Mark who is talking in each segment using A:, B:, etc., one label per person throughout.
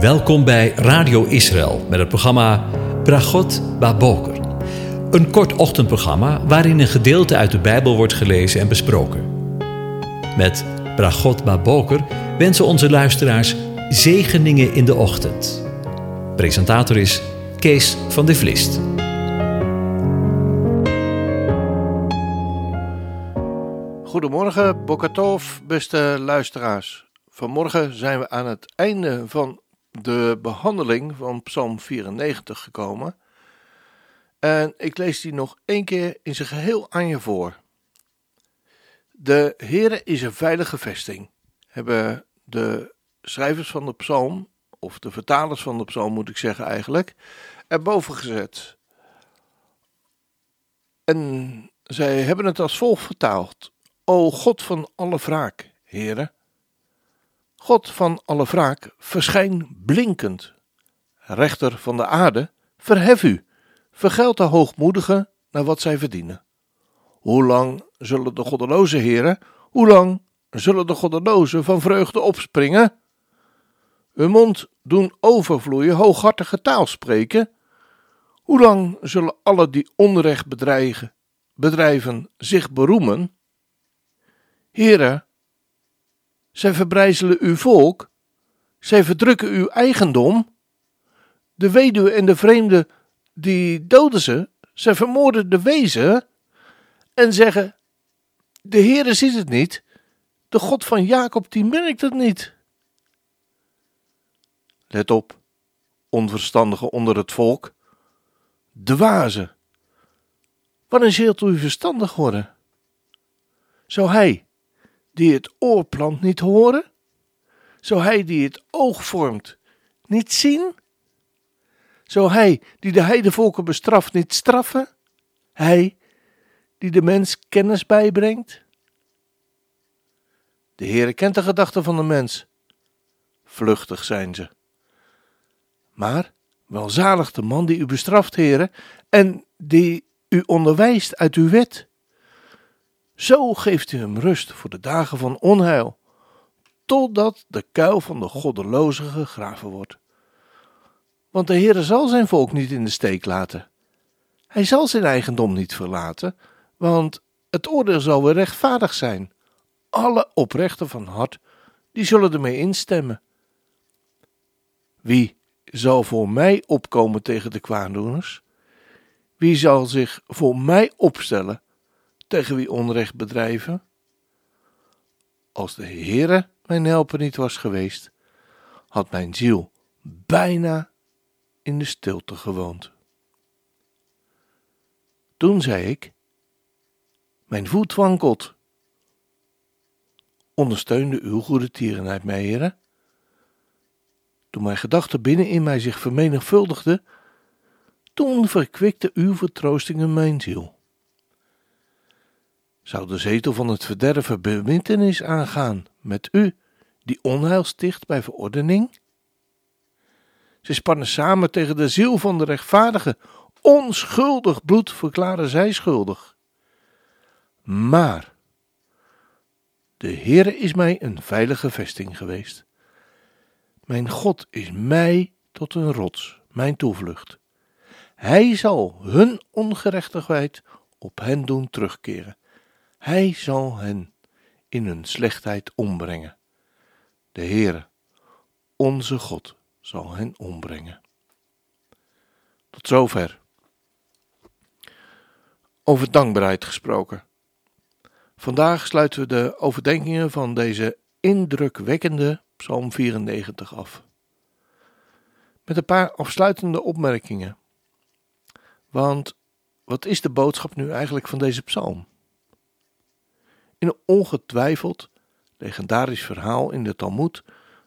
A: Welkom bij Radio Israël met het programma Bragot Baboker. Een kort ochtendprogramma waarin een gedeelte uit de Bijbel wordt gelezen en besproken. Met Bragot Baboker wensen onze luisteraars zegeningen in de ochtend. Presentator is Kees van de Vlist.
B: Goedemorgen, Bokatov, beste luisteraars. Vanmorgen zijn we aan het einde van de behandeling van Psalm 94 gekomen. En ik lees die nog één keer in zijn geheel aan je voor. De Heere is een veilige vesting, hebben de schrijvers van de psalm, of de vertalers van de psalm moet ik zeggen eigenlijk, erboven gezet. En zij hebben het als volgt vertaald. O God van alle wraak, Heere, God van alle wraak, verschijn blinkend. Rechter van de aarde, verhef u, vergeld de hoogmoedigen naar wat zij verdienen. Hoe lang zullen de goddeloze heren, hoe lang zullen de goddelozen van vreugde opspringen? Hun mond doen overvloeien, hooghartige taal spreken. Hoe lang zullen alle die onrecht bedreigen, bedrijven zich beroemen? Heren, zij verbrijzelen uw volk, zij verdrukken uw eigendom. De weduwe en de vreemde, die doden ze, zij vermoorden de wezen en zeggen, de Heere ziet het niet, de God van Jacob die merkt het niet. Let op, onverstandigen onder het volk, dwazen. Wanneer zult u verstandig worden? Zou hij, die het oor plant niet horen? Zou hij die het oog vormt niet zien? Zou hij die de heidevolken bestraft niet straffen? Hij die de mens kennis bijbrengt? De Heere kent de gedachten van de mens. Vluchtig zijn ze. Maar welzalig de man die u bestraft, Heere, en die u onderwijst uit uw wet. Zo geeft u hem rust voor de dagen van onheil, totdat de kuil van de goddelozen gegraven wordt. Want de Heere zal zijn volk niet in de steek laten. Hij zal zijn eigendom niet verlaten, want het oordeel zal weer rechtvaardig zijn. Alle oprechten van hart, die zullen ermee instemmen. Wie zal voor mij opkomen tegen de kwaaddoeners? Wie zal zich voor mij opstellen tegen wie onrecht bedrijven? Als de Heere mijn helper niet was geweest, had mijn ziel bijna in de stilte gewoond. Toen zei ik: Mijn voet wankelt. Ondersteunde uw goede tierenheid mij, Heere? Toen mijn gedachten binnen in mij zich vermenigvuldigden, toen verkwikte uw vertroostingen mijn ziel. Zou de zetel van het verderven bemintenis aangaan met u, die onheil sticht bij verordening? Ze spannen samen tegen de ziel van de rechtvaardige. Onschuldig bloed verklaren zij schuldig. Maar de Heere is mij een veilige vesting geweest. Mijn God is mij tot een rots, mijn toevlucht. Hij zal hun ongerechtigheid op hen doen terugkeren. Hij zal hen in hun slechtheid ombrengen. De Heere, onze God, zal hen ombrengen. Tot zover. Over dankbaarheid gesproken. Vandaag sluiten we de overdenkingen van deze indrukwekkende Psalm 94 af. Met een paar afsluitende opmerkingen. Want wat is de boodschap nu eigenlijk van deze psalm? In een ongetwijfeld legendarisch verhaal in de Talmud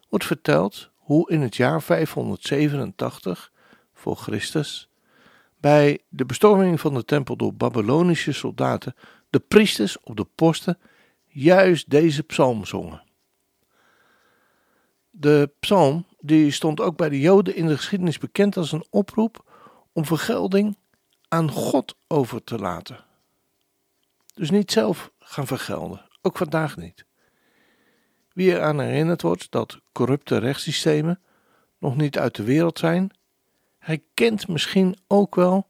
B: wordt verteld hoe in het jaar 587 voor Christus bij de bestorming van de tempel door Babylonische soldaten de priesters op de posten juist deze psalm zongen. De psalm die stond ook bij de Joden in de geschiedenis bekend als een oproep om vergelding aan God over te laten. Dus niet zelf gaan vergelden, ook vandaag niet. Wie eraan herinnerd wordt dat corrupte rechtssystemen nog niet uit de wereld zijn. Hij kent misschien ook wel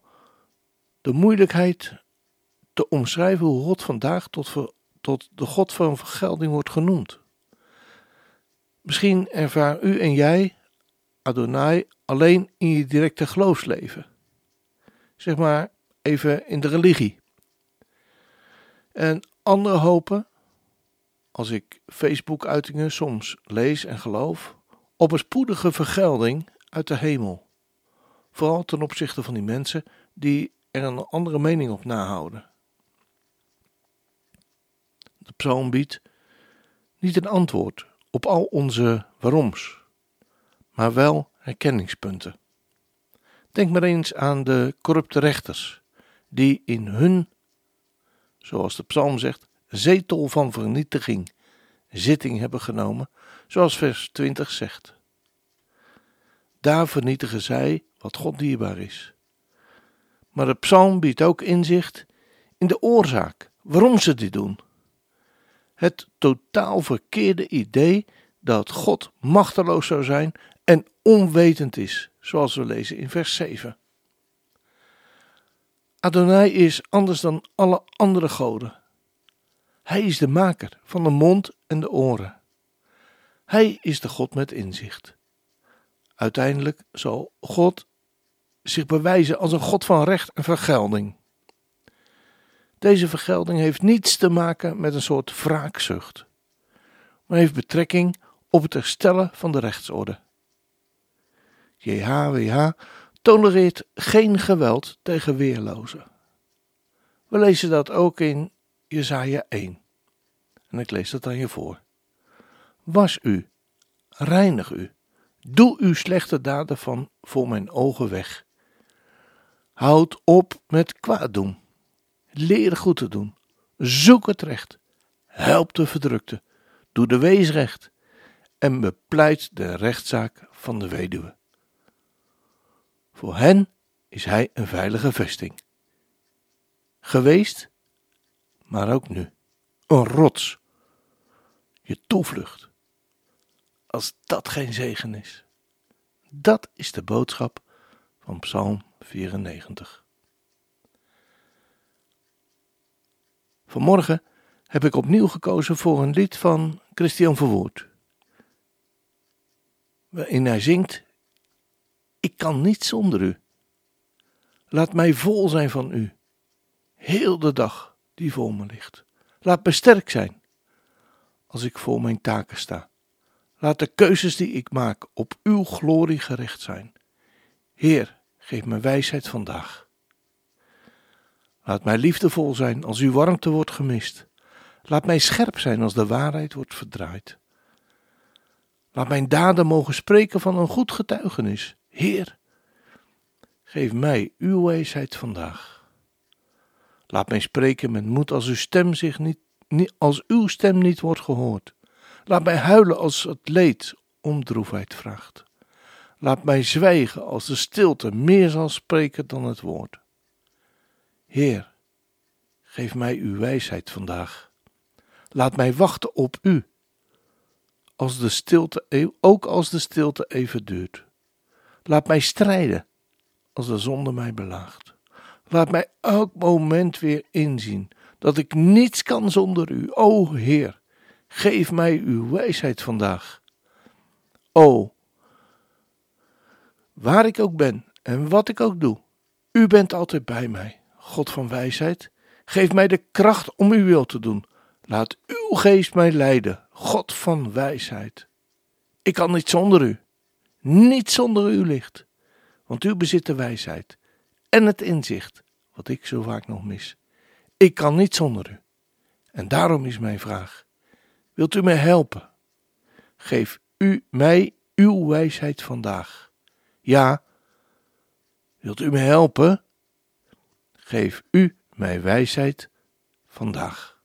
B: de moeilijkheid te omschrijven hoe God vandaag tot, tot de God van vergelding wordt genoemd. Misschien ervaar u en jij Adonai alleen in je directe geloofsleven. Zeg maar even in de religie. En anderen hopen, als ik Facebook-uitingen soms lees en geloof, op een spoedige vergelding uit de hemel. Vooral ten opzichte van die mensen die er een andere mening op nahouden. De psalm biedt niet een antwoord op al onze waaroms, maar wel herkenningspunten. Denk maar eens aan de corrupte rechters, die in hun, zoals de psalm zegt, zetel van vernietiging zitting hebben genomen, zoals vers 20 zegt. Daar vernietigen zij wat God dierbaar is. Maar de psalm biedt ook inzicht in de oorzaak waarom ze dit doen. Het totaal verkeerde idee dat God machteloos zou zijn en onwetend is, zoals we lezen in vers 7. Adonai is anders dan alle andere goden. Hij is de maker van de mond en de oren. Hij is de God met inzicht. Uiteindelijk zal God zich bewijzen als een God van recht en vergelding. Deze vergelding heeft niets te maken met een soort wraakzucht, maar heeft betrekking op het herstellen van de rechtsorde. JHWH tolereert geen geweld tegen weerlozen. We lezen dat ook in Jesaja 1. En ik lees dat aan je voor. Was u, reinig u, doe uw slechte daden van voor mijn ogen weg. Houd op met kwaad doen. Leer goed te doen. Zoek het recht. Help de verdrukte. Doe de wees recht. En bepleit de rechtszaak van de weduwe. Voor hen is hij een veilige vesting. Geweest, maar ook nu. Een rots. Je toevlucht. Als dat geen zegen is. Dat is de boodschap van Psalm 94. Vanmorgen heb ik opnieuw gekozen voor een lied van Christian Verwoerd. Waarin hij zingt: Ik kan niet zonder u. Laat mij vol zijn van u. Heel de dag die voor me ligt. Laat me sterk zijn als ik voor mijn taken sta. Laat de keuzes die ik maak op uw glorie gericht zijn. Heer, geef me wijsheid vandaag. Laat mij liefdevol zijn als uw warmte wordt gemist. Laat mij scherp zijn als de waarheid wordt verdraaid. Laat mijn daden mogen spreken van een goed getuigenis. Heer, geef mij uw wijsheid vandaag. Laat mij spreken met moed als uw stem zich niet, als uw stem niet wordt gehoord. Laat mij huilen als het leed om droefheid vraagt. Laat mij zwijgen als de stilte meer zal spreken dan het woord. Heer, geef mij uw wijsheid vandaag. Laat mij wachten op u, als de stilte, e- ook als de stilte even duurt. Laat mij strijden als de zonde mij belaagt. Laat mij elk moment weer inzien dat ik niets kan zonder u. O Heer, geef mij uw wijsheid vandaag. O, waar ik ook ben en wat ik ook doe, u bent altijd bij mij. God van wijsheid, geef mij de kracht om uw wil te doen. Laat uw geest mij leiden, God van wijsheid. Ik kan niet zonder u, niet zonder uw licht, want u bezit de wijsheid en het inzicht, wat ik zo vaak nog mis. Ik kan niet zonder u. En daarom is mijn vraag: wilt u mij helpen? Geef u mij uw wijsheid vandaag. Ja, wilt u mij helpen? Geef u mij wijsheid vandaag.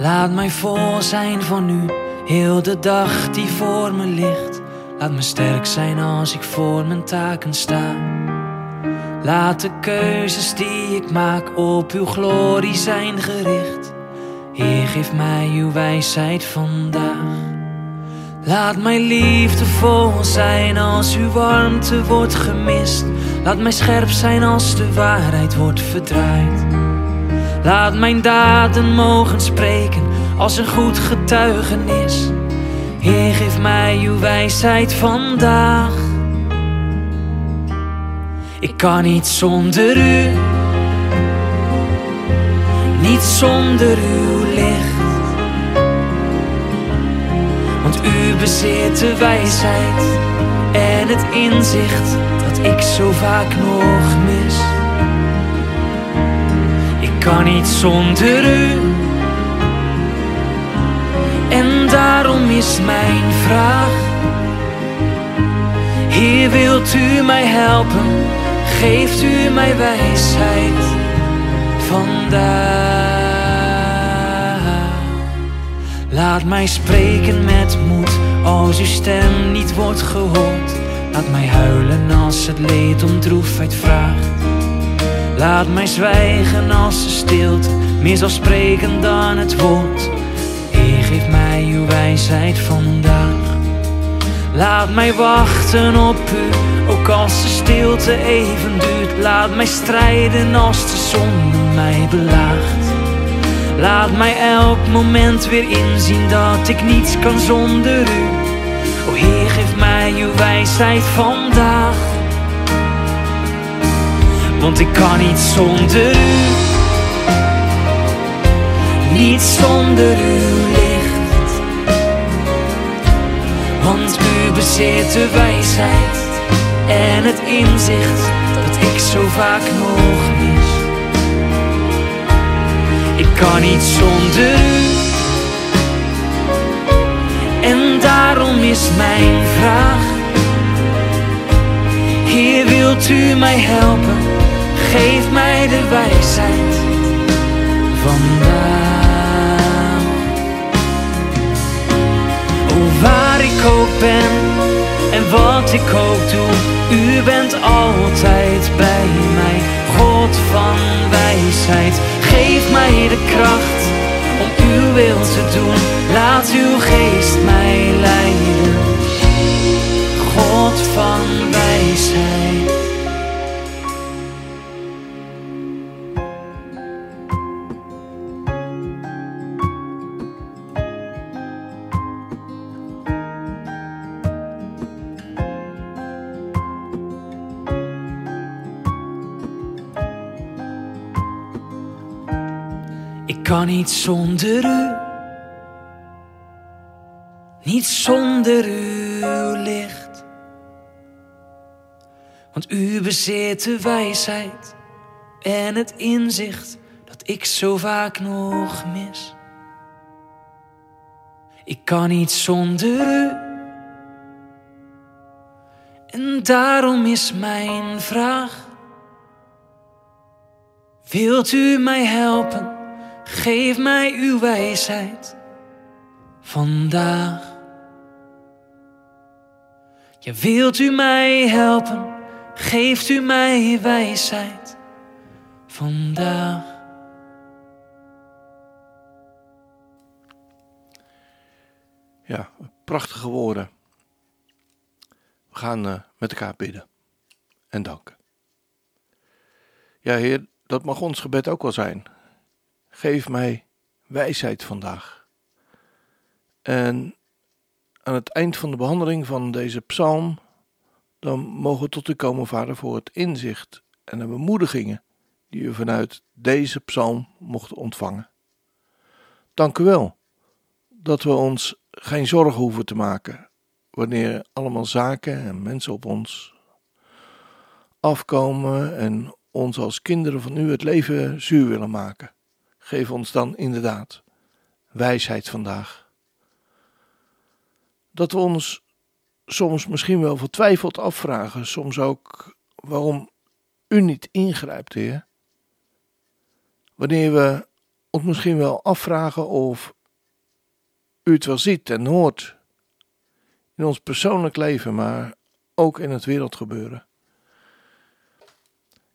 C: Laat mij vol zijn van u, heel de dag die voor me ligt. Laat me sterk zijn als ik voor mijn taken sta. Laat de keuzes die ik maak op uw glorie zijn gericht. Heer, geef mij uw wijsheid vandaag. Laat mij liefdevol zijn als uw warmte wordt gemist. Laat mij scherp zijn als de waarheid wordt verdraaid. Laat mijn daden mogen spreken als een goed getuigenis. Heer, geef mij uw wijsheid vandaag. Ik kan niet zonder u, niet zonder uw licht. Want u bezit de wijsheid en het inzicht dat ik zo vaak nog mis. Kan niet zonder u. En daarom is mijn vraag: Heer, wilt u mij helpen? Geeft u mij wijsheid vandaag? Laat mij spreken met moed als uw stem niet wordt gehoord. Laat mij huilen als het leed om droefheid vraagt. Laat mij zwijgen als de stilte meer zal spreken dan het woord. Heer, geef mij uw wijsheid vandaag. Laat mij wachten op u, ook als de stilte even duurt. Laat mij strijden als de zonde mij belaagt. Laat mij elk moment weer inzien dat ik niets kan zonder u. O Heer, geef mij uw wijsheid vandaag. Want ik kan niet zonder u. Niet zonder uw licht. Want u bezit de wijsheid en het inzicht dat ik zo vaak nog mis. Ik kan niet zonder u. En daarom is mijn vraag: Heer, wilt u mij helpen? Geef mij de wijsheid vandaag. O, waar ik ook ben en wat ik ook doe, u bent altijd bij mij. God van wijsheid, geef mij de kracht om uw wil te doen. Laat uw geest mij leiden. God van wijsheid. Kan niet zonder u. Niet zonder uw licht. Want u bezit de wijsheid en het inzicht dat ik zo vaak nog mis. Ik kan niet zonder u. En daarom is mijn vraag: Wilt u mij helpen? Geef mij uw wijsheid vandaag. Ja, wilt u mij helpen? Geeft u mij wijsheid vandaag.
B: Ja, prachtige woorden. We gaan eh, met elkaar bidden en danken. Ja, Heer, dat mag ons gebed ook wel zijn. Geef mij wijsheid vandaag. En aan het eind van de behandeling van deze psalm, dan mogen we tot u komen, Vader, voor het inzicht en de bemoedigingen die u vanuit deze psalm mochten ontvangen. Dank u wel dat we ons geen zorgen hoeven te maken wanneer allemaal zaken en mensen op ons afkomen en ons als kinderen van u het leven zuur willen maken. Geef ons dan inderdaad wijsheid vandaag. Dat we ons soms misschien wel vertwijfeld afvragen, soms ook waarom u niet ingrijpt, Heer. Wanneer we ons misschien wel afvragen of u het wel ziet en hoort in ons persoonlijk leven, maar ook in het wereldgebeuren.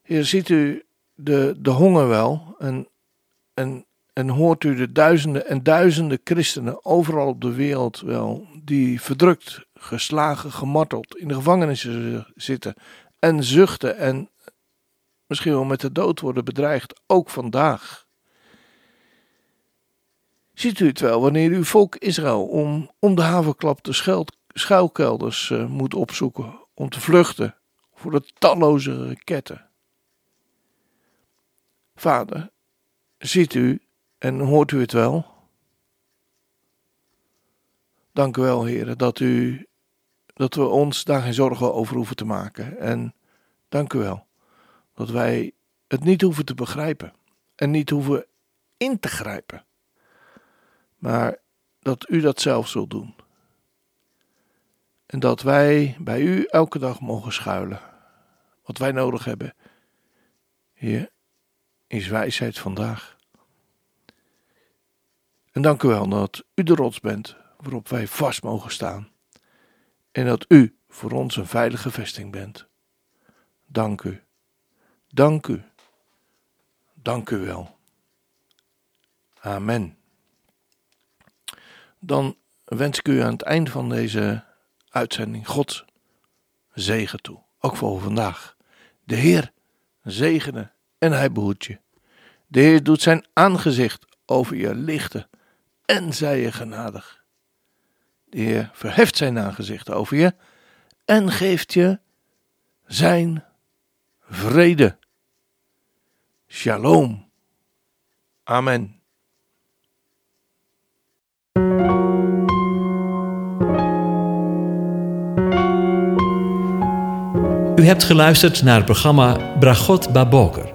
B: Heer, ziet u de, de honger wel en, en, en hoort u de duizenden en duizenden christenen overal op de wereld wel, die verdrukt, geslagen, gemarteld in de gevangenissen zitten en zuchten en misschien wel met de dood worden bedreigd, ook vandaag. Ziet u het wel wanneer uw volk Israël om, om de havenklap de schuilkelders uh, moet opzoeken om te vluchten voor de talloze raketten? Vader, ziet u en hoort u het wel? Dank u wel, heren, dat, u, dat we ons daar geen zorgen over hoeven te maken. En dank u wel dat wij het niet hoeven te begrijpen en niet hoeven in te grijpen, maar dat u dat zelf zult doen. En dat wij bij u elke dag mogen schuilen. Wat wij nodig hebben, Heer, is wijsheid vandaag. En dank u wel dat u de rots bent waarop wij vast mogen staan. En dat u voor ons een veilige vesting bent. Dank u. Dank u. Dank u wel. Amen. Dan wens ik u aan het eind van deze uitzending God zegen toe. Ook voor vandaag. De Heer zegene en hij behoedt je. De Heer doet zijn aangezicht over je lichten en zij je genadig. De Heer verheft zijn aangezicht over je en geeft je zijn vrede. Shalom. Amen.
A: U hebt geluisterd naar het programma Bragot Baboker.